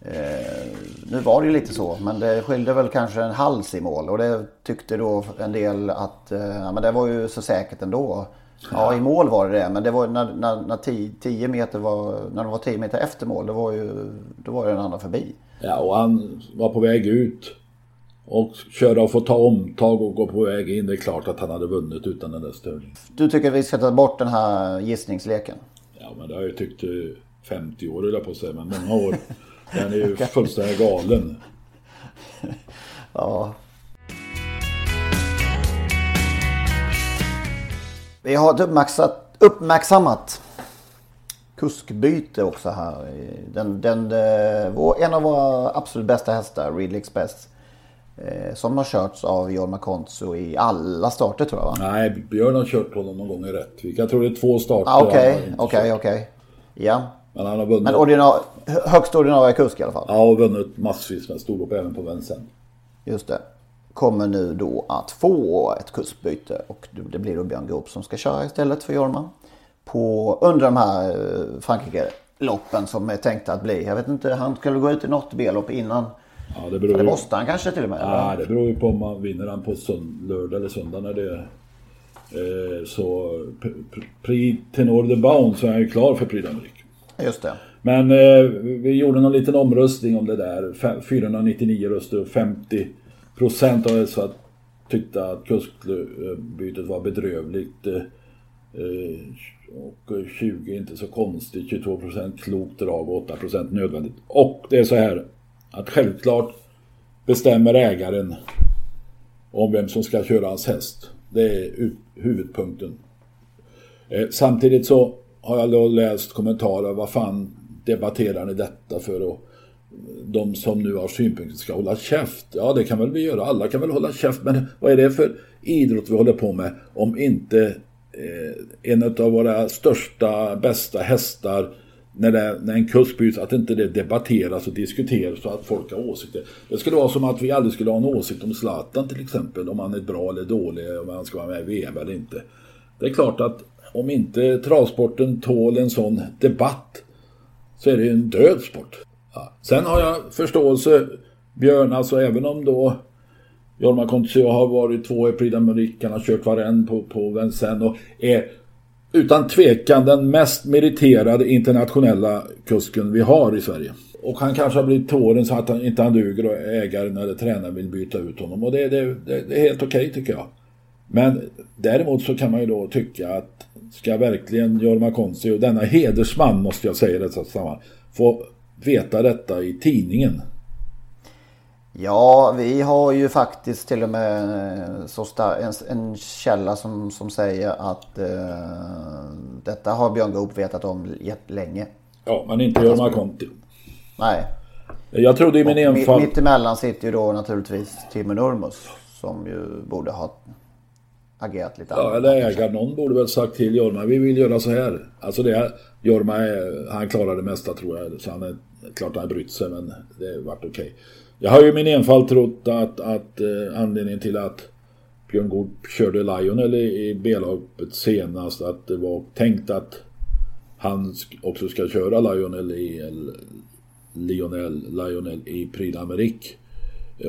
Eh, nu var det ju lite så, men det skilde väl kanske en hals i mål och det tyckte då en del att eh, ja, men det var ju så säkert ändå. Ja, i mål var det det, men det var när, när, när tio, tio meter var, när de var 10 meter efter mål, då var ju då var den andra förbi. Ja, och han var på väg ut och köra och få ta omtag och gå på väg in. Det är klart att han hade vunnit utan den där störningen. Du tycker vi ska ta bort den här gissningsleken? Ja, men det har jag ju tyckt 50 år, eller på att säga, men många år. Den är ju fullständigt galen. ja. Vi har uppmärksammat, uppmärksammat kuskbyte också här. Den, den, eh, vår, en av våra absolut bästa hästar, Ridley Express. Eh, som har körts av Jorma Kontso i alla starter tror jag va? Nej, Björn har kört honom någon gång i Rättvik. Jag tror det är två starter. Okej, okej, okej. Ja. Men han har vunnit. Men ordinar, högst ordinarie kusk i alla fall. Ja, och vunnit massvis med storlopp även på Vincennes. Just det. Kommer nu då att få ett kuskbyte och det blir då Björn Goop som ska köra istället för Jorma. På, under de här eh, Frankrike-loppen som är tänkta att bli. Jag vet inte, han skulle gå ut i något B-lopp innan. Ja, det beror det måste han kanske till och med? Ja, det beror ju på om man vinner han på sund, lördag eller söndag när det är eh, så Prix Tenor de Baun så är han ju klar för Prix d'Amérique. Just det. Men eh, vi gjorde någon liten omröstning om det där. 499 röster och 50 procent av dessa tyckte att kursbytet var bedrövligt. Eh, eh, och 20 inte så konstigt, 22 procent klokt drag och 8 procent nödvändigt. Och det är så här att självklart bestämmer ägaren om vem som ska köra hans häst. Det är huvudpunkten. Eh, samtidigt så har jag då läst kommentarer, vad fan debatterar ni detta för? Och de som nu har synpunkter ska hålla käft. Ja, det kan väl vi göra. Alla kan väl hålla käft. Men vad är det för idrott vi håller på med om inte eh, en av våra största, bästa hästar när, det, när en kusk byts, att inte det debatteras och diskuteras så att folk har åsikter. Det skulle vara som att vi aldrig skulle ha en åsikt om Zlatan till exempel, om han är bra eller dålig, om han ska vara med i VM eller inte. Det är klart att om inte travsporten tål en sån debatt så är det ju en död sport. Ja. Sen har jag förståelse, Björn, alltså även om då Jorma Kontio har varit två i Prix d'Amérique, han har kört varann på, på Vincennes och är utan tvekan den mest meriterade internationella kusken vi har i Sverige. Och han kanske har blivit tåren så att han inte han duger och ägaren eller tränaren vill byta ut honom. Och det, det, det, det är helt okej okay, tycker jag. Men däremot så kan man ju då tycka att ska verkligen Jorma Konsi och denna hedersman måste jag säga i detta sammanhang få veta detta i tidningen? Ja, vi har ju faktiskt till och med eh, en, en källa som, som säger att uh, detta har Björn Goop vetat om länge. Ja, men inte Jorma Konti. Nej. Jag trodde i min enfald... Mitt emellan sitter ju då naturligtvis Timo Nurmos som ju borde ha agerat lite Ja, eller ägaren. Någon borde väl sagt till Jorma, vi vill göra så här. Alltså det, Jorma, han klarar det mesta tror jag. Så han är, klart han har brytt sig, men det vart okej. Okay. Jag har ju min enfald trott att, att eh, anledningen till att Björn Goop körde Lionel i B-laget senast, att det var tänkt att han också ska köra Lionel i, Lionel, Lionel i Prix d'Amérique.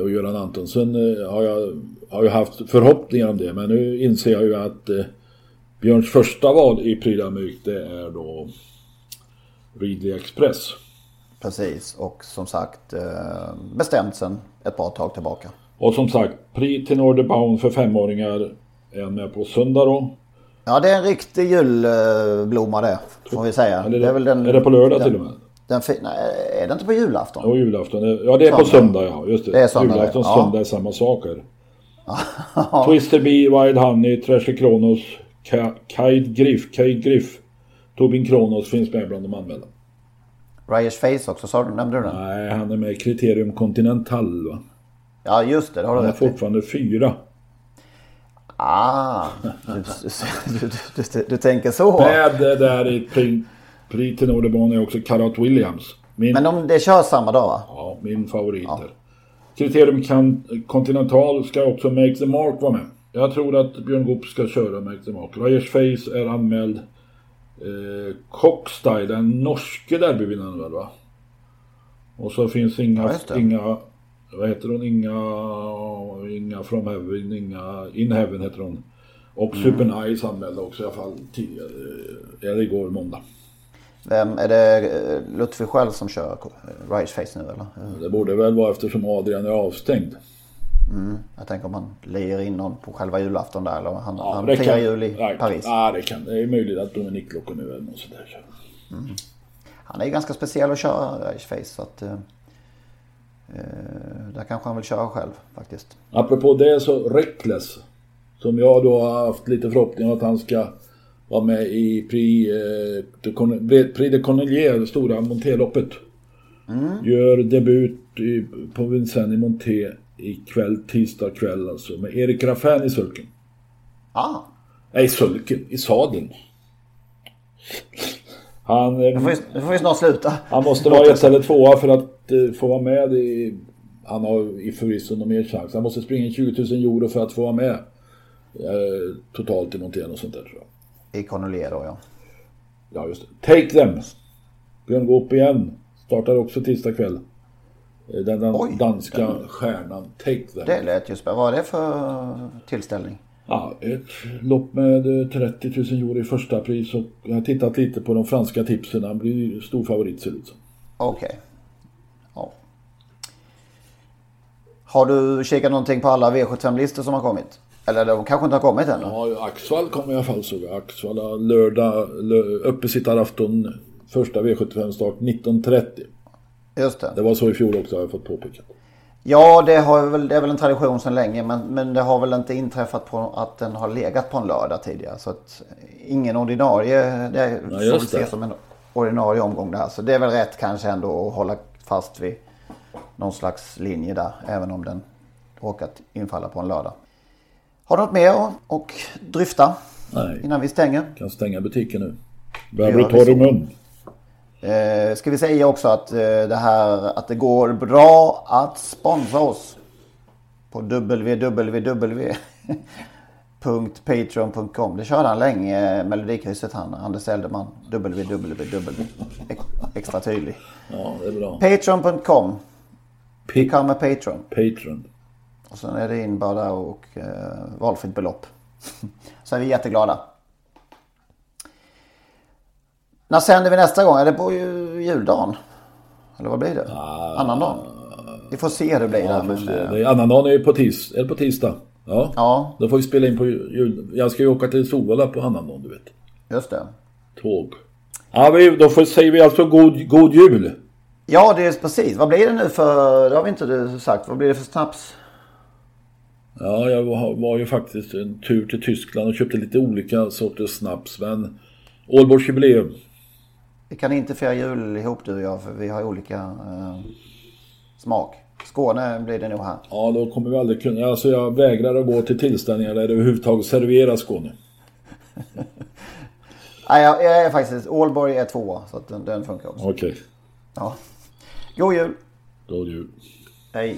Och Göran Antonsson eh, har jag, har ju haft förhoppningar om det men nu inser jag ju att eh, Björns första val i Prix d'Amérique det är då Ridley Express. Precis och som sagt eh, bestämt sen ett bra tag tillbaka. Och som sagt Prix de Baun för femåringar är med på söndag då. Ja det är en riktig julblomma det får vi säga. Är det, är, den, är det på lördag den, till och med? Den, nej, är det inte på julafton? Jo, julafton. Ja, det är på söndag ja. Just det. det är söndag, julafton och ja. söndag är samma saker. Twister Bee, Wild Honey, Treasure Kronos, Kite Griff, Kite Griff. Tobin Kronos finns med bland de anmälda. Ryers Face också, sa du, nämnde du den? Nej, han är med i Kriterium Continental va? Ja, just det. det har han är fortfarande fyra. Ah, du, du, du, du, tänker så. Med där i Prix Tenor är också Karat Williams. Min, Men de, det kör samma dag va? Ja, min favorit ja. Kriterium kan, Continental ska också Make the Mark vara med. Jag tror att Björn Goop ska köra Make the Mark. Ryers Face är anmäld. Eh, Cockstyle, den norske derbyvinnaren väl va? Och så finns inga, inga vad heter hon, inga, inga From Heaven, inga In Heaven heter hon. Och mm. Super Nice anmälda också i alla fall tidigare, eller igår måndag. Vem, är det eh, Lutfi själv som kör Rise Face nu eller? Det borde väl vara eftersom Adrian är avstängd. Mm, jag tänker om han lejer in någon på själva julafton där eller han, ja, han firar jul i ja, Paris. Ja det kan det är möjligt att Dominic åker nu eller något sånt där. Mm. Han är ju ganska speciell att köra Rise Face så att eh, eh, där kanske han vill köra själv faktiskt. Apropå det så Reckless. Som jag då har haft lite förhoppning om att han ska vara med i Prix, eh, Prix de Cornelier, det stora Monteloppet. Mm. Gör debut i, på Vincennes i Monté ikväll, tisdag kväll alltså. Med Erik Raffin i sulken. Ah. Nej, sulken. I sadeln. Han... Nu får, vi, får vi snart sluta. Han måste vara ett eller tvåa för att uh, få vara med i... Han har i förvisso någon mer chans. Han måste springa 20 000 euro för att få vara med. Uh, totalt i Montén och sånt där tror jag. I Cornelier då ja. Ja just det. Take them. Björn Goop igen. Startar också tisdag kväll. Eh, den, den Oj, danska den... stjärnan Take them. Det lät ju spännande. Vad är det för tillställning? Ja, ett lopp med 30 000 euro i första pris och jag har tittat lite på de franska tipsen. Han blir stor favorit ser det ut som. Okej. Okay. Ja. Har du kikat någonting på alla V75-listor som har kommit? Eller de kanske inte har kommit än? Ja, Axvall kommer i alla fall såg jag. Axvall lördag, uppesittarafton, första V75-start 19.30. Just det. Det var så i fjol också har jag fått påpekat. Ja, det, har väl, det är väl en tradition sedan länge. Men, men det har väl inte inträffat på att den har legat på en lördag tidigare. Så att ingen ordinarie, det får vi se som en ordinarie omgång där. Så det är väl rätt kanske ändå att hålla fast vid någon slags linje där. Även om den råkat infalla på en lördag. Har du något mer att dryfta? Nej. Innan vi stänger? Kan stänga butiken nu. Börjar bli torr i mun. Eh, ska vi säga också att eh, det här att det går bra att sponsra oss på www.patreon.com. Det körde han länge, eh, Melodikrysset han, Anders Elderman. www. Extra tydlig. Ja, det är bra. Patreon.com. Become a patron. Patron. Och sen är det in bara där och eh, valfritt belopp. Så är vi jätteglada. När sänder vi nästa gång? Är det på juldagen? Eller vad blir det? Ah, Annandagen? Vi får se hur det blir. Ja, men, annandagen är på, tis, eller på tisdag. Ja. ja. Då får vi spela in på jul. Jag ska ju åka till Solvalla på annandagen du vet. Just det. Tåg. Ja, vi, då får, säger vi alltså god, god jul. Ja, det är precis. Vad blir det nu för, det har vi inte sagt, vad blir det för snaps? Ja, jag var, var ju faktiskt en tur till Tyskland och köpte lite olika sorters snaps. Men Ålborgs jubileum. Vi kan inte fira jul ihop du och jag för vi har olika eh, smak. Skåne blir det nog här. Ja, då kommer vi aldrig kunna. Alltså jag vägrar att gå till tillställningar där det överhuvudtaget serveras Skåne. Nej, jag, jag är faktiskt... Ålborg är två så att den, den funkar också. Okej. Okay. Ja. God jul! God jul. Hej.